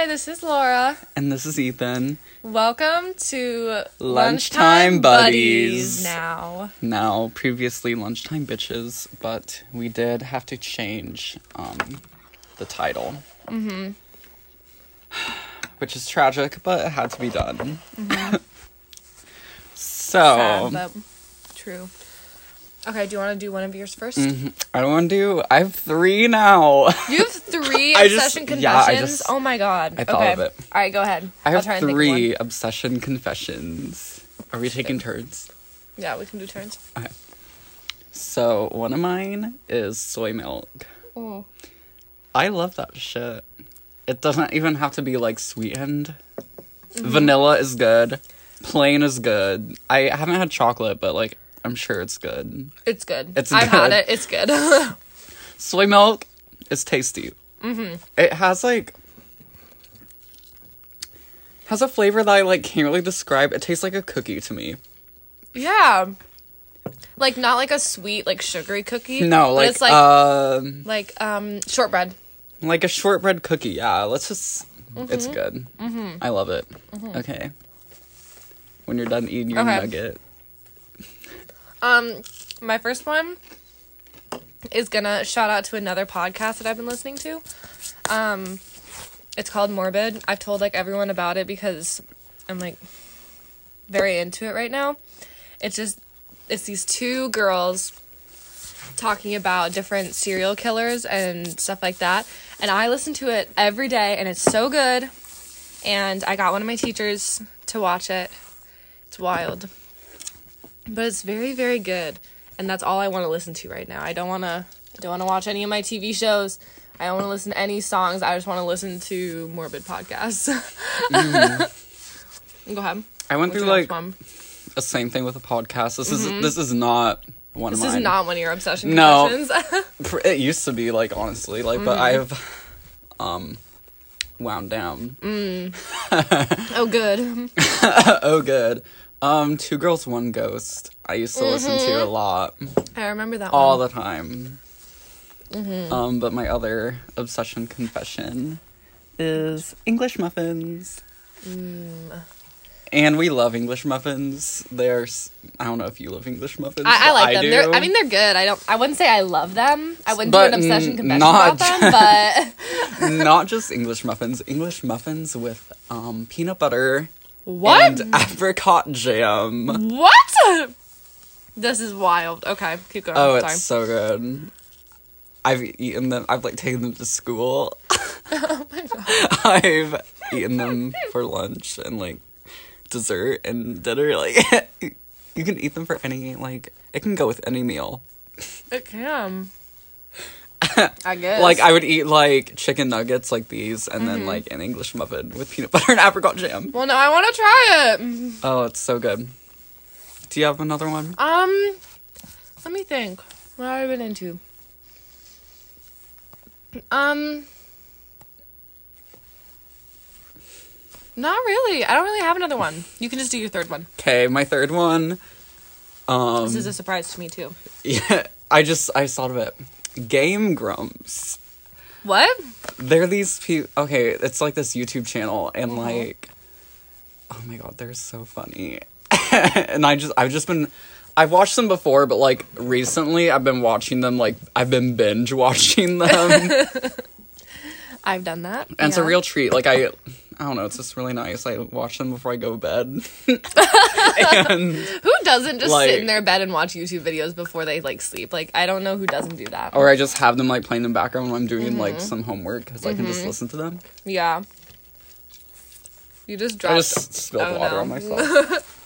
Hi, this is Laura. And this is Ethan. Welcome to Lunchtime Buddies. Now, Now, previously lunchtime bitches, but we did have to change um, the title. Mm-hmm. Which is tragic, but it had to be done. so, sad but true. Okay, do you want to do one of yours 1st mhm, I don't want to do. I have three now. You have three I just- obsession yeah, I confessions. just- oh my god. I thought okay. of it. All right, go ahead. I have try and think of three obsession confessions. Are we taking turns? Yeah, we can do turns. Okay. So, one of mine is soy milk. Oh. I love that shit. It doesn't even have to be like sweetened. Vanilla is good. Plain is good. I haven't had chocolate, but like I'm sure it's good. It's good. It's I've had it. It's good. Soy milk is tasty. Mm-hmm. It has like has a flavor that I like can't really describe. It tastes like a cookie to me. yeah. Like not like a sweet, like sugary cookie. No, but like it's like um like um shortbread. like a shortbread cookie. Yeah, let's just it's Mm-hmm. good. I love it. Okay. When you're done eating your Okay. nugget. Um, my first one is gonna shout out to another podcast that I've been listening to. Um, it's called Morbid. I've told like everyone about it because I'm like very into it right now. It's just it's these two girls talking about different serial killers and stuff like that. And I listen to it every day and it's so good. And I got one of my teachers to watch it. It's wild. But it's very, very good. And that's all I want to listen to right now. I don't want to I don't want to watch any of my TV shows. I don't want to listen to any songs. I just want to listen to morbid podcasts. Mm-hmm. Go ahead. I went What's through like one? the same thing with a podcast. This is mm-hmm. this is not one This of is mine. not one of your obsession No. It used to be like honestly, like, but mm-hmm. I've um wound down. Mm. oh, good. oh, good. Um, two girls, one ghost. I used to listen Mm-hmm. to a lot, I remember that all one. the time. Mm-hmm. Um, but my other obsession confession is English muffins. Mm. And we love English muffins. They're I don't know if you love English muffins. I, I like them. do. They're, I mean, they're good. I don't. I wouldn't say I love them. I wouldn't But do an obsession confession about them. But not just English muffins, English muffins with um, peanut butter what? and apricot jam. What? This is wild. Okay, keep going. Oh, Sorry. it's so good. I've eaten them. I've like taken them to school. Oh my god. I've eaten them for lunch and like dessert and dinner. Like you can eat them for any like it can go with any meal. It can. I guess. Like I would eat like chicken nuggets like these and Mm-hmm. then like an English muffin with peanut butter and apricot jam. Well, no, I want to try it. Oh, it's so good. Do you have another one? Um, let me think. What have I been into? Um, not really. I don't really have another one. You can just do your third one. Okay, my third one. Um This is a surprise to me too. Yeah, I just I just thought of it. Game Grumps. What? They're these people. Okay, it's like this YouTube channel, and Uh-huh. like, oh my god, they're so funny. and I just I've just been. I've watched them before, but like recently, I've been watching them. Like I've been binge watching them, I've done that. And it's a real treat. Like I, I don't know, it's just really nice. I watch them before I go to bed, and Who doesn't just Like- sit in their bed and watch YouTube videos before they like sleep? Like I don't know who doesn't do that. or I just have them like playing in the background when I'm doing Mm-hmm. like some homework because I can just listen to them. yeah. You just dropped. I just spilled water no. on myself.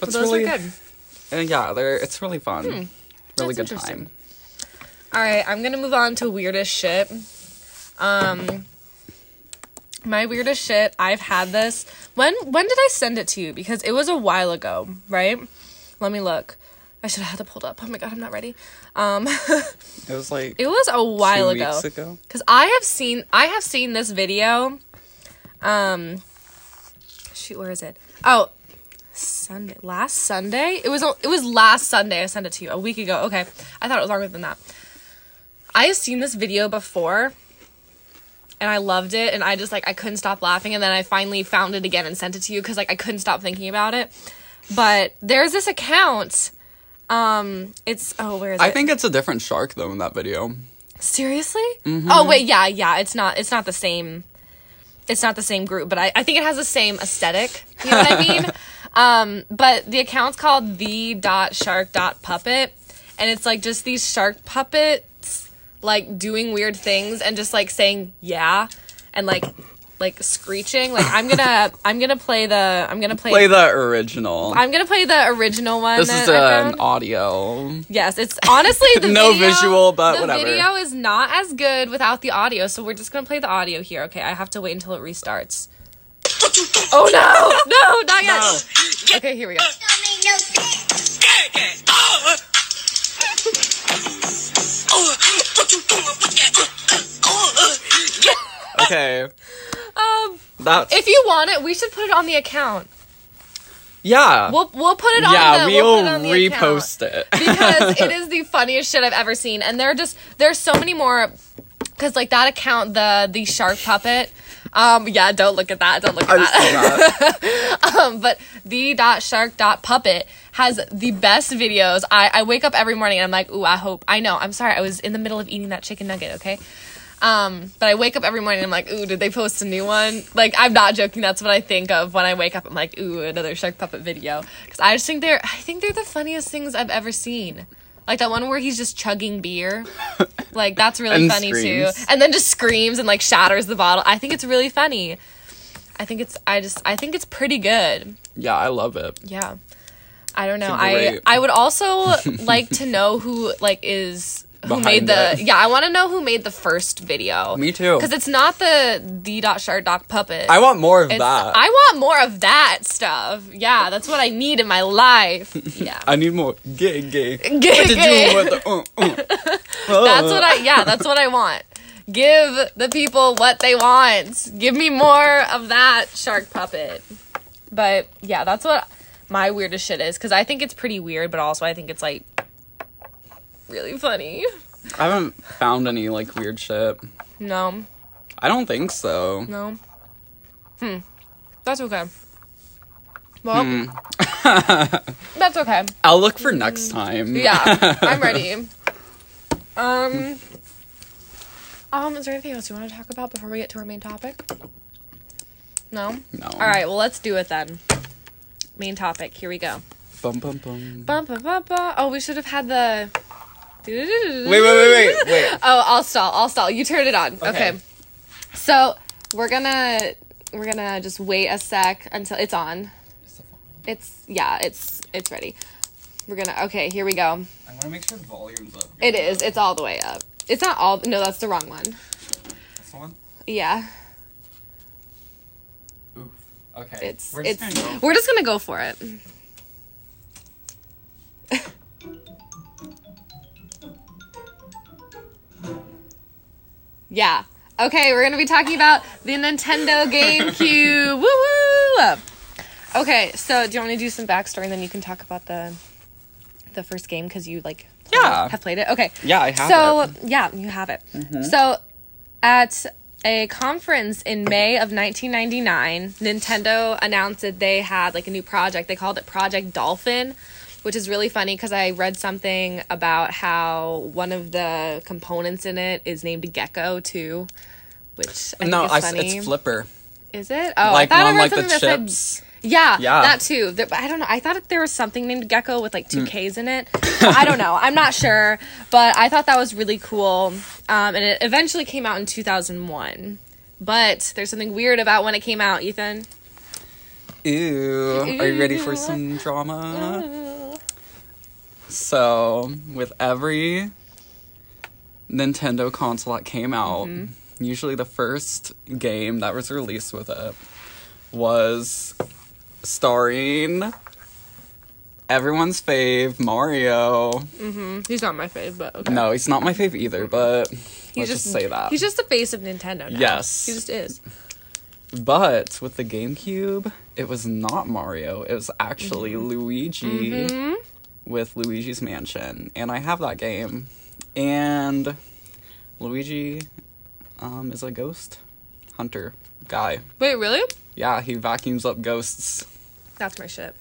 But it's Those really, are good. uh, yeah, they're it's really fun. really Hmm. That's good time. All right, I'm gonna move on to weirdest shit. Um, my weirdest shit. I've had this. When when did I send it to you? Because it was a while ago, right? Let me look. I should have had it pulled up. Oh my god, I'm not ready. Um, It was like it was a while ago. weeks ago. Cause I have seen I have seen this video. Um, shoot, where is it? Oh, Sunday. Last Sunday. It was. It was last Sunday. I sent it to you a week ago. Okay, I thought it was longer than that. I have seen this video before, and I loved it, and I just like I couldn't stop laughing, and then I finally found it again and sent it to you because like I couldn't stop thinking about it. But there's this account. Um, it's oh where is it? I think it's a different shark though in that video. Seriously? Mm-hmm. Oh wait, yeah, yeah. It's not. It's not the same. It's not the same group, but I, I think it has the same aesthetic. You know what I mean? Um, but the account's called the dot shark dot puppet, and it's like just these shark puppets like doing weird things and just like saying yeah and like like screeching. Like I'm gonna I'm gonna play the I'm gonna play, Play the original. I'm gonna play the original one. this that is I an audio. Yes, it's honestly the No video- visual, but whatever. the whatever. video is not as good without the audio, so we're just gonna play the audio here. Okay, I have to wait until it restarts. Oh no, no, not yet. Okay, here we go. Okay. Um, That's if you want it, we should put it on the account. yeah. We'll we'll put it on. yeah, the, we'll, we'll on the account. repost it. because it is the funniest shit I've ever seen. And there are just there's so many more because like that account, the the shark puppet. Um, yeah, don't look at that. Don't look at I that. um, but the dot shark dot puppet has the best videos. I, I wake up every morning and I'm like, ooh, I hope. I know. I'm sorry. I was in the middle of eating that chicken nugget. Okay. Um, but I wake up every morning and I'm like, ooh, did they post a new one? Like, I'm not joking. That's what I think of when I wake up. I'm like, ooh, another shark puppet video. Because I just think they're, I think they're the funniest things I've ever seen. Like that one where he's just chugging beer. Like that's really funny screams. too. And then just screams and like shatters the bottle. I think it's really funny. I think it's I just I think it's pretty good. yeah, I love it. Yeah. I don't know. I. I would also like to know who like is who made the it. Yeah, I want to know who made the first video. Me too. Cuz it's not the the dot shark dot puppet. I want more of It's- that. I want more of that stuff. Yeah, that's what I need in my life. Yeah. I need more gay gay. Gay, gay. the uh, uh. That's what I yeah, that's what I want. Give the people what they want. Give me more of that shark puppet. But yeah, that's what my weirdest shit is cuz I think it's pretty weird, but also I think it's like really funny. I haven't found any like weird shit. No. I don't think so. No. Hmm. That's okay. Well, Hmm. that's okay. I'll look for next time. Yeah, I'm ready. Um, um, is there anything else you want to talk about before we get to our main topic? No. No. All right. Well, let's do it then. Main topic. Here we go. Bum bum bum. Bum, bum, bum, bum. Oh, we should have had the. Wait, wait, wait, wait, wait. Oh, I'll stall. I'll stall. You turn it on. Okay. Okay. So we're gonna we're gonna just wait a sec until it's on. It's yeah. It's it's ready. We're gonna. Okay. Here we go. I want to make sure the volume's up. It is. It's all the way up. It's not all. No, that's the wrong one. This one? Yeah. Oof. Okay. It's We're just it's. gonna go. We're just gonna go for it. yeah. Okay, we're gonna be talking about the Nintendo GameCube. woo woo. Okay, so do you want me to do some backstory and then you can talk about the the first game because you like Yeah. have played it. Okay. Yeah, I have so it. yeah, you have it. Mm-hmm. So at a conference in May of 1999, Nintendo announced that they had like a new project. They called it Project Dolphin, which is really funny because I read something about how one of the components in it is named Gekko too, which I No, think I, is s- funny. it's Flipper. Is it? Oh, like I thought I read like the something that said chips. yeah, Yeah. that too. I don't know. I thought there was something named Gekko with like two K's in it. I don't know. I'm not sure, but I thought that was really cool. Um, and it eventually came out in 2001. But there's something weird about when it came out, Ethan. Ew. Are you ready for some drama? So, with every Nintendo console that came out, Mm-hmm. usually the first game that was released with it was starring everyone's fave Mario. He's not my fave, but okay. No, he's not my fave either, but he's let's just, say that. He's just the face of Nintendo. Now. Yes. he just is. But with the GameCube, it was not Mario. It was actually Mm-hmm. Luigi with Luigi's Mansion. And I have that game. And Luigi um, is a ghost hunter guy. Wait, really? Yeah, he vacuums up ghosts. That's my shit.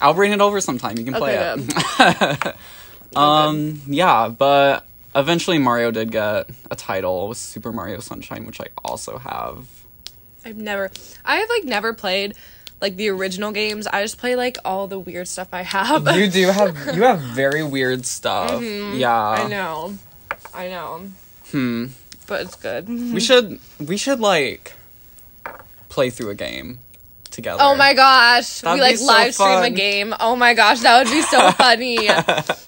I'll bring it over sometime. You can play Okay, it. um, yeah, but eventually Mario did get a title with Super Mario Sunshine, which I also have. I've never, I have like never played like the original games. I just play like all the weird stuff I have. You do have you have very weird stuff. Yeah, I know, I know, Hmm. but it's good. We should we should like play through a game together. Oh my gosh, That'd we like so live stream a game. Oh my gosh, that would be so funny.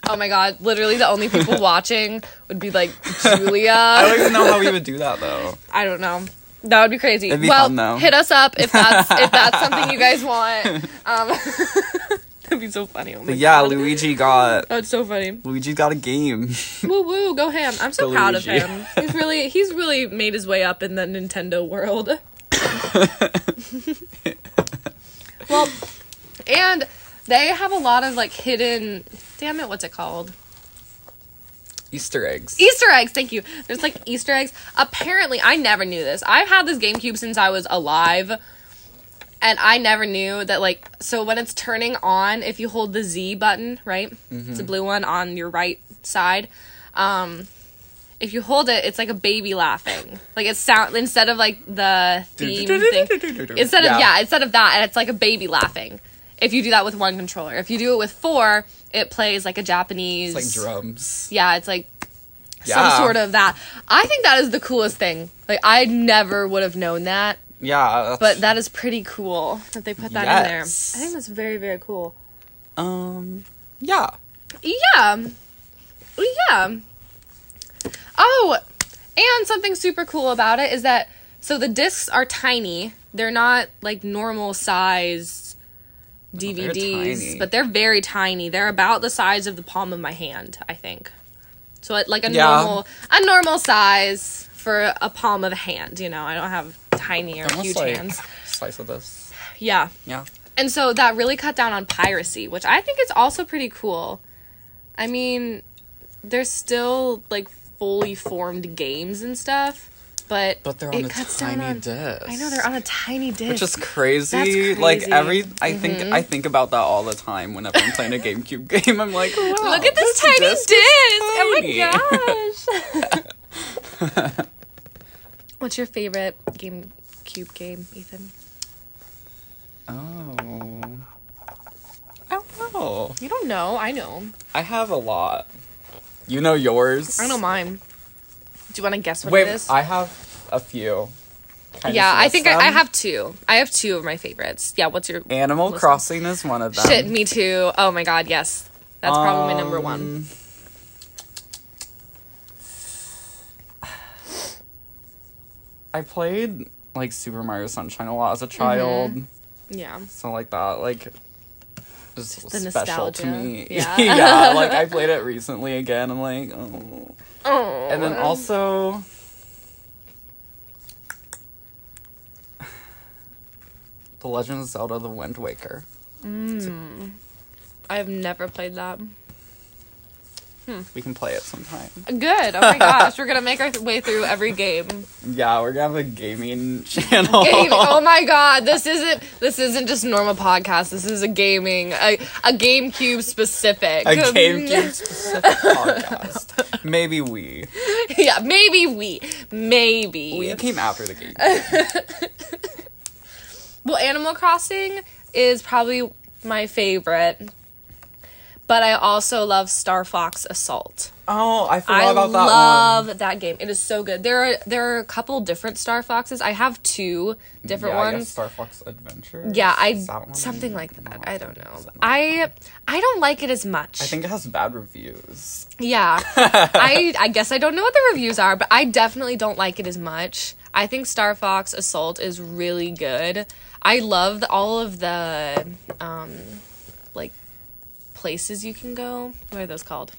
oh my god, literally the only people watching would be like Julia. I don't even know how we would do that though. I don't know. That would be crazy. It'd be well, fun, though. hit us up if that's if that's something you guys want. Um, that'd be so funny. Oh yeah, God. Luigi got That's so funny. Luigi got a game. Woo woo, go ham. I'm so proud of him. He's really he's really made his way up in the Nintendo world. well, and they have a lot of like hidden damn it, what's it called? Easter eggs. Easter eggs, thank you. There's like Easter eggs. Apparently, I never knew this. I've had this GameCube since I was alive. And I never knew that like so when it's turning on, if you hold the Z button, right? It's a blue one on your right side. Um if you hold it, it's like a baby laughing. Like it's sound instead of like the theme thing. Instead of yeah, instead of that, and it's like a baby laughing. If you do that with one controller. If you do it with four, it plays like a Japanese It's like drums. yeah, it's like Yeah. some sort of that. I think that is the coolest thing. Like I never would have known that, Yeah. but that is pretty cool that they put that in there. I think that's very very cool. um yeah. Yeah. Yeah. Oh, and something super cool about it is that so the discs are tiny. They're not like normal size they're DVDs, but they're very tiny. They're about the size of the palm of my hand, I think. So it, like a Yeah. normal a normal size for a palm of a hand, you know. I don't have tiny or huge like hands. slice of this. Yeah. Yeah. And so that really cut down on piracy, which I think is also pretty cool. I mean, there's still like fully formed games and stuff, but But they're on it a cuts tiny on, disc. I know they're on a tiny disc. Which is crazy. Crazy. Mm-hmm. Like every I think I think about that all the time whenever I'm playing a GameCube game. I'm like, wow, Look at this, tiny disc. is Oh my gosh. What's your favorite GameCube game, Ethan? Oh. I don't know. You don't know. I know. I have a lot. You know yours. I know mine. Do you want to guess what Wait, it is? I have a few. Can yeah, I think I, I have two. I have two of my favorites. Yeah, what's your Animal listen. Crossing is one of them. Shit, me too. Oh my god, yes. That's probably my number one. Um, I played like Super Mario Sunshine a lot as a child, Yeah. so like that like is the special to me. Yeah. yeah, like I played it recently again. I'm like, oh. Oh. And then also The Legend of Zelda The Wind Waker. Hmm. I've never played that. We can play it sometime. Good. Oh my gosh, we're gonna make our th- way through every game. Yeah, we're gonna have a gaming channel. Game. Oh my god, this isn't this isn't just normal podcast. This is a gaming a a GameCube specific. a GameCube specific podcast. Maybe we. yeah, maybe we, maybe. We came after the game. Well, Animal Crossing is probably my favorite, but I also love Star Fox Assault. Oh, I forgot I about that love one. that game. It is so good. There are there are a couple different Star Foxes. I have two different yeah, I ones. Star Fox Adventure. Yeah, I something like that. I don't know. I I don't like it as much. I think it has bad reviews. Yeah. I I guess I don't know what the reviews are, but I definitely don't like it as much. I think Star Fox Assault is really good. I love the, all of the places you can go. What are those called?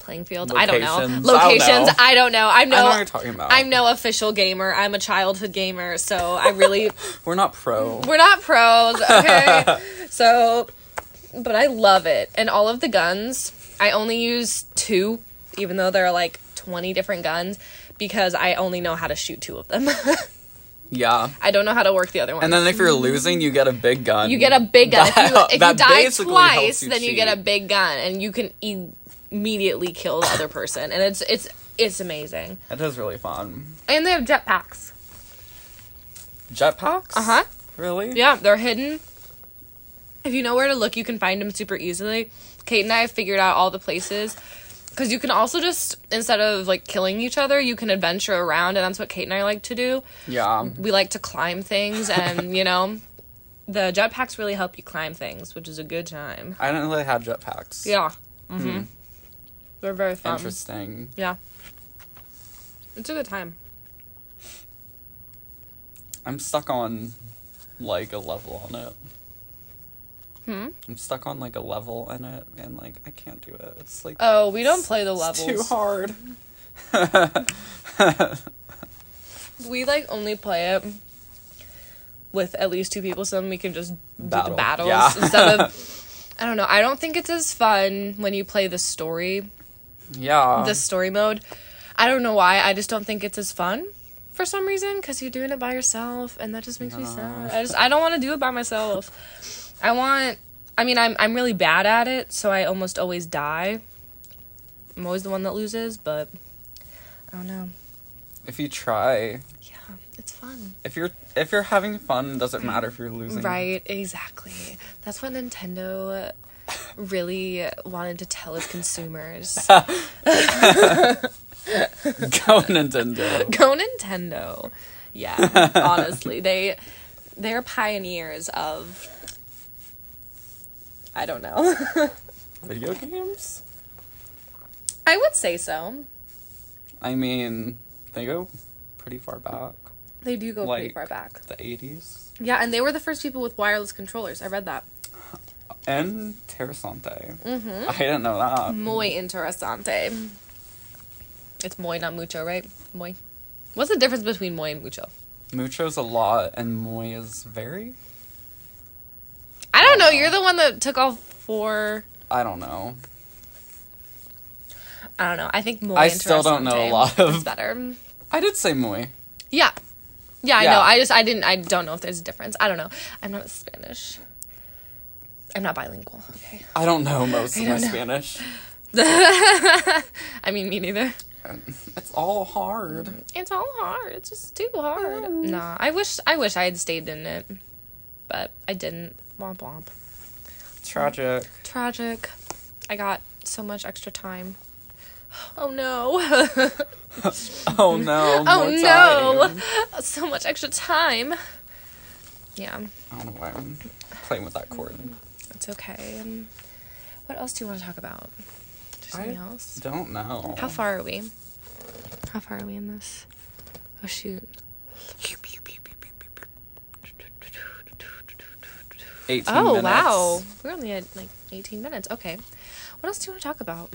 Playing fields. I don't know. Locations. I don't know. I don't know. I'm I know no what you're talking about. I'm no official gamer. I'm a childhood gamer, so I really We're not pro. we're not pros, okay? so, but I love it. And all of the guns, I only use two, even though there are like 20 different guns, because I only know how to shoot two of them. Yeah. I don't know how to work the other one. And then if you're losing, you get a big gun. you get a big gun. if you, if you die twice, you then you get a big gun, and you can e- immediately kill the other person. And it's it's it's amazing. It is really fun. And they have jetpacks. Jetpacks? Uh huh. Really? Yeah, they're hidden. If you know where to look, you can find them super easily. Kate and I have figured out all the places. Because you can also just, instead of like killing each other, you can adventure around, and that's what Kate and I like to do. Yeah. We like to climb things, and you know, the jetpacks really help you climb things, which is a good time. I don't know they had jetpacks. Yeah. Mm-hmm. They're very fun. Interesting. Yeah. It's a good time. I'm stuck on like a level on it. Hmm? I'm stuck on like a level in it, and like I can't do it. It's like Oh, we don't play the it's levels. too hard. we like only play it with at least two people so then we can just do the battles Yeah. instead of I don't know. I don't think it's as fun when you play the story, Yeah. the story mode. I don't know why. I just don't think it's as fun for some reason because you're doing it by yourself and that just makes me sad. I just I don't want to do it by myself. I want I mean I'm I'm really bad at it, so I almost always die. I'm always the one that loses, but I don't know. if you try, Yeah, it's fun. if you're if you're having fun, doesn't matter if you're losing. Right, exactly. That's what Nintendo really wanted to tell its consumers. Go Nintendo. Go Nintendo. Yeah, honestly, they they're pioneers of I don't know. Video games? I would say so. I mean, they go pretty far back. They do go pretty far back. The 80s. Yeah, and they were the first people with wireless controllers. I read that. And Terrasante. Mm-hmm. I didn't know that. Muy interesante. It's muy, not mucho, right? Muy. What's the difference between muy and mucho? Mucho's a lot, and muy is very? I don't know. You're the one that took all four. I don't know. I don't know. I think muy I still don't know a lot of- is better. I did say Moy. Yeah. Yeah, I Yeah. know. I just I didn't I don't know if there's a difference. I don't know. I'm not Spanish. I'm not bilingual. Okay. I don't know most of my. Spanish. I mean me neither. Uh, it's all hard. It's all hard. It's just too hard. Mm. Nah. I wish I wish I had stayed in it. But I didn't. Womp womp. Tragic. Tragic. I got so much extra time. Oh no. Oh no. oh no. time. So much extra time. Yeah. I don't know why I'm playing with that cord. It's okay. Um, what else do you want to talk about? Is there something I- else? Don't know. How far are we? How far are we in this? Oh shoot. 18 Oh minutes. wow. We're only at like 18 minutes. Okay. What else do you want to talk about?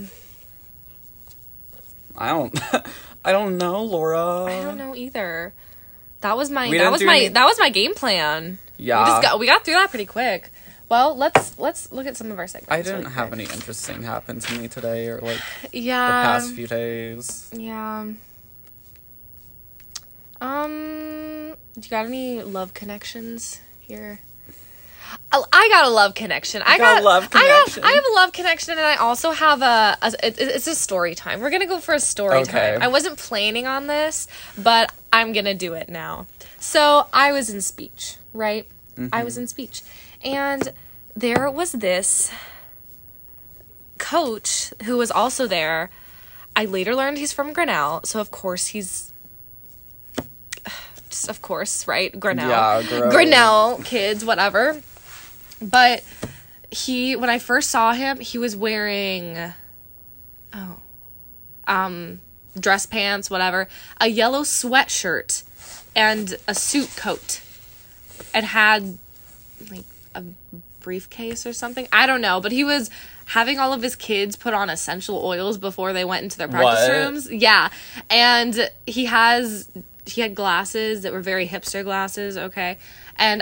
I don't. I don't know, Laura. I don't know either. That was my We that was my any- that was my game plan. Yeah. We just got we got through that pretty quick. Well, let's let's look at some of our segments. I didn't really have any interesting happen to me today or like yeah. the past few days. Yeah. Um, do you got any love connections here? I, I got a love connection. I got got a love I have, connection. I have a love connection, and I also have a. a it, it's a story time. We're gonna go for a story Okay. time. I wasn't planning on this, but I'm gonna do it now. So I was in speech, right? I was mm-hmm. in speech, and there was this coach who was also there. I later learned he's from Grinnell, so of course he's just of course, right? Grinnell. Yeah. Grinnell kids, whatever. But he when I first saw him, he was wearing oh um dress pants, whatever, a yellow sweatshirt and a suit coat. And had like a briefcase or something. I don't know, but he was having all of his kids put on essential oils before they went into their practice What? rooms. Yeah. And he has he had glasses that were very hipster glasses, okay? And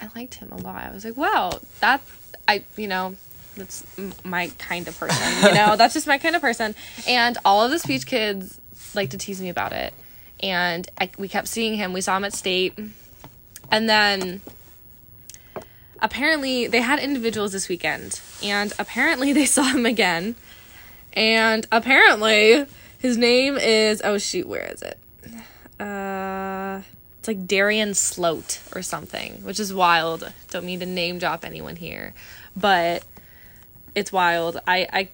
I liked him a lot. I was like, "Wow, that I, you know, that's my kind of person, you know. that's just my kind of person." And all of the speech kids like to tease me about it. and I, we kept seeing him. We saw him at state, and then apparently they had individuals this weekend, and apparently they saw him again, and apparently his name is oh shoot, where is it? Uh, it's like Darian Sloat or something, which is wild. Don't mean to name drop anyone here, but it's wild. I I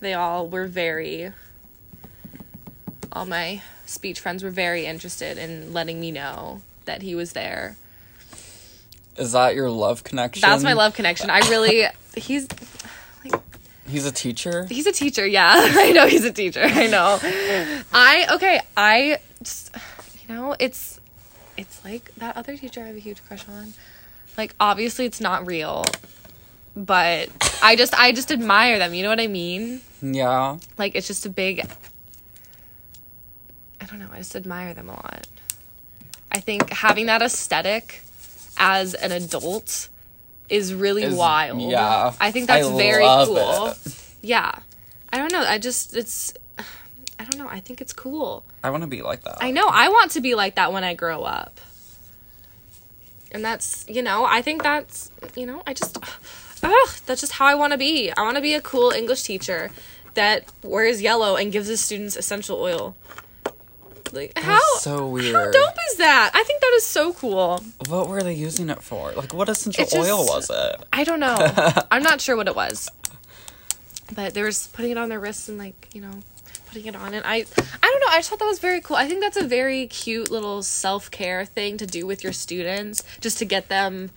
they all were very all my speech friends were very interested in letting me know that he was there. Is that your love connection? That's my love connection. I really he's He's a teacher. he's a teacher, yeah. I know he's a teacher. I know. I okay, I just you know, it's it's like that other teacher I have a huge crush on. Like obviously it's not real, but I just I just admire them, you know what I mean? Yeah. Like it's just a big I don't know, I just admire them a lot. I think having that aesthetic as an adult is really Is- wild. yeah. I think that's I very cool. it. Yeah. I don't know. I just it's I don't know. I think it's cool. I want to be like that. I know. I want to be like that when I grow up. And that's, you know, I think that's, you know, I just ugh, that's just how I want to be. I want to be a cool English teacher that wears yellow and gives his students essential oil. Like how so weird? How dope is that? I think that is so cool. What were they using it for? Like, what essential just- oil was it? I don't know. I'm not sure what it was. But they were just putting it on their wrists and like, you know, putting it on and I I don't know, I just thought that was very cool. I think that's a very cute little self-care thing to do with your students just to get them,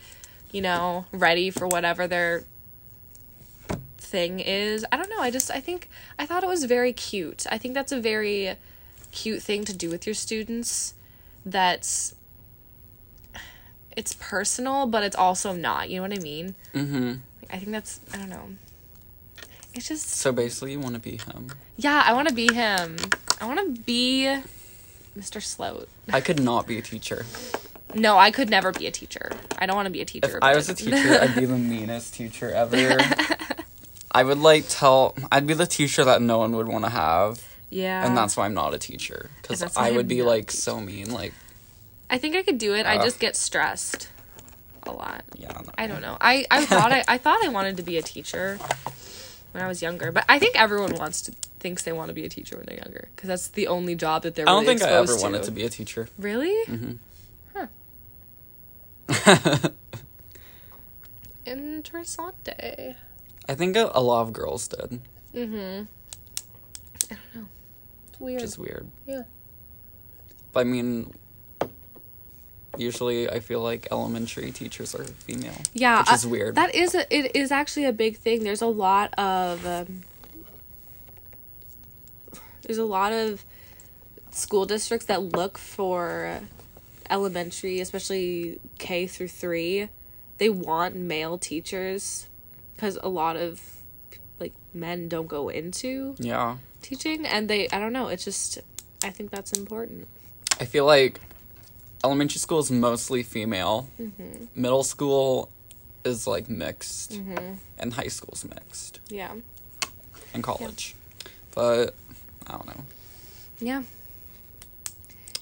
you know, ready for whatever their thing is. I don't know. I just I think I thought it was very cute. I think that's a very cute thing to do with your students that's it's personal but it's also not. You know what I mean? Mm-hmm. I think that's I don't know. It's just So basically, you want to be him. yeah, I want to be him. I want to be Mr. Sloat. I could not be a teacher. No, I could never be a teacher. I don't want to be a teacher. If I was a teacher, I'd be the meanest teacher ever. I would like tell. I'd be the teacher that no one would want to have, yeah, and that's why I'm not a teacher. Because that's I would I'm be like so mean. Like, I think I could do it. I just get stressed a lot. yeah. I don't know. I I thought I I thought I wanted to be a teacher when I was younger, but I think everyone wants to thinks they want to be a teacher when they're younger because that's the only job that they're. I don't think I ever exposed wanted to be a teacher. Really? Mm-hmm. Interessante. I think a, a lot of girls did, Mm-hmm. I don't know. It's weird. is weird. Yeah. But I mean, usually I feel like elementary teachers are female. Yeah, which is uh, weird. That is a, it is actually a big thing. There's a lot of um, there's a lot of school districts that look for elementary, especially K through 3. They want male teachers cuz a lot of like men don't go into yeah. teaching and they I don't know, it's just I think that's important. I feel like elementary school is mostly female. Mm-hmm. Middle school is like mixed, and high school's mixed, Yeah. and college. But I don't know. Yeah.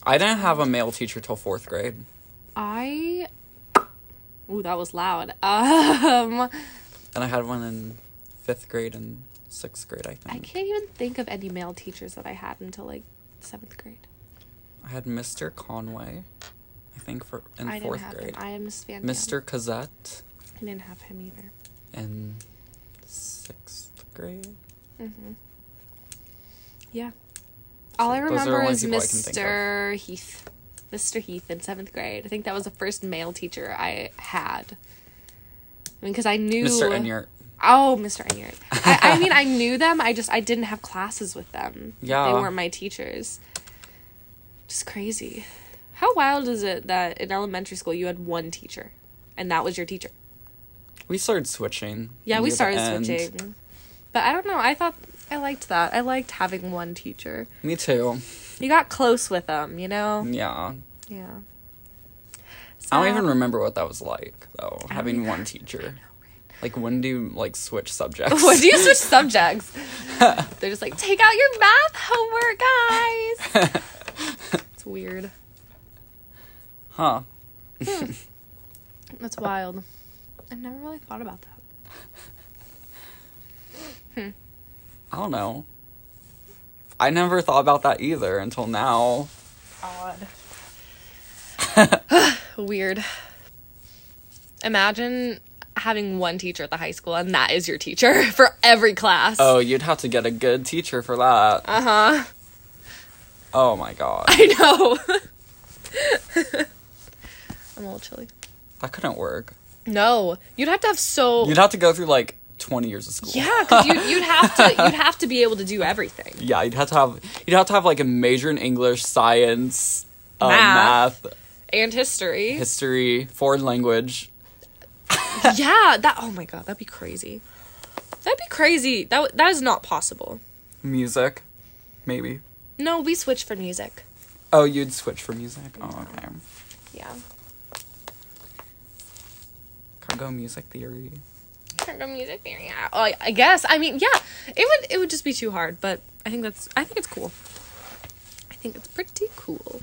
I didn't have a male teacher till fourth grade. I Ooh, that was loud. Um And I had one in fifth grade and sixth grade, I think. I can't even think of any male teachers that I had until like seventh grade. I had Mr. Conway, I think, for in I fourth have grade. him. I am Miss Van Mr. Cazette I didn't have him either. in sixth grade. Mhm. Yeah. All I remember is people I can think of. Mr. Heath. Mr. Heath in seventh grade. I think that was the first male teacher I had. I mean, because I knew Mr. Enyart. Oh, Mr. Enyart. I, I mean, I knew them. I just I didn't have classes with them. Yeah. they weren't my teachers. Just crazy. How wild is it that in elementary school you had one teacher, and that was your teacher? We started switching. Yeah, we started switching. But I don't know. I thought I liked that. I liked having one teacher. Me too. You got close with them, you know. Yeah. Yeah. I don't even remember what that was like though, don't having one teacher. Like when do you like switch subjects? When do you switch subjects? They're just like, take out your math homework, guys. It's weird. Huh. That's wild. I've never really thought about that. Hmm. I don't know. I never thought about that either until now. Odd. Weird. Imagine having one teacher at the high school and that is your teacher for every class. Oh, you'd have to get a good teacher for that. Uh huh. Oh my god. I know. I'm a little chilly. That couldn't work. No, you'd have to have so. You'd have to go through like 20 years of school. yeah, because you, you'd have to. You'd have to be able to do everything. Yeah, you'd have to have you'd have to have like a major in English, science, uh, Math. math, And history. history, foreign language. yeah, that. Oh my god, that'd be crazy. That'd be crazy. That that is not possible. Music, maybe. No, we switch for music. Oh, you'd switch for music. Oh, okay. Yeah. Can't go music theory. Can't go music theory. Oh, I guess. I mean, yeah. It would. It would just be too hard. But I think that's. I think it's cool. I think it's pretty cool.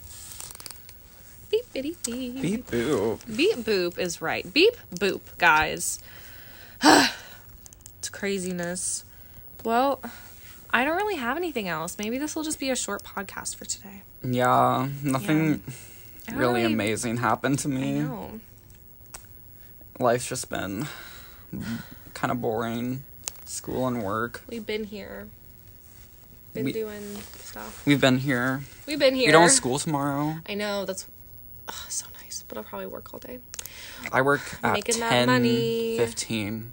Beep bitty beep. Beep boo. Beep boop is right. Beep boop, guys. it's craziness. Well, I don't really have anything else. Maybe this will just be a short podcast for today. Yeah, nothing I don't really amazing happened to I me. Life's just been kind of boring. School and work. We've been here. Been We- doing stuff. We've been here. We've been here. We don't have school tomorrow. I know that's ugh, so nice, but I'll probably work all day. I work at Making that money. 15.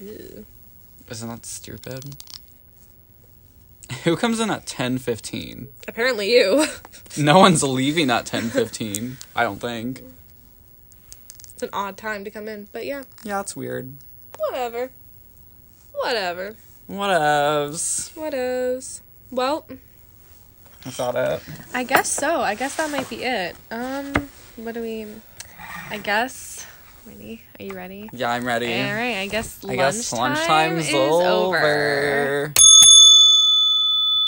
Ew. Isn't that stupid? Who comes in at 10, 15? Apparently, you. No one's leaving at 10, 15. I don't think. It's an odd time to come in, but yeah, Yeah, it's weird. whatever. Whatever. Whatevs. What is? Well, Is that it? I guess so. I guess that might be it. Um, what do we? I guess. Ready? Are you ready? Yeah, I'm ready. All right. I guess I guess lunchtime lunchtime's is over. over.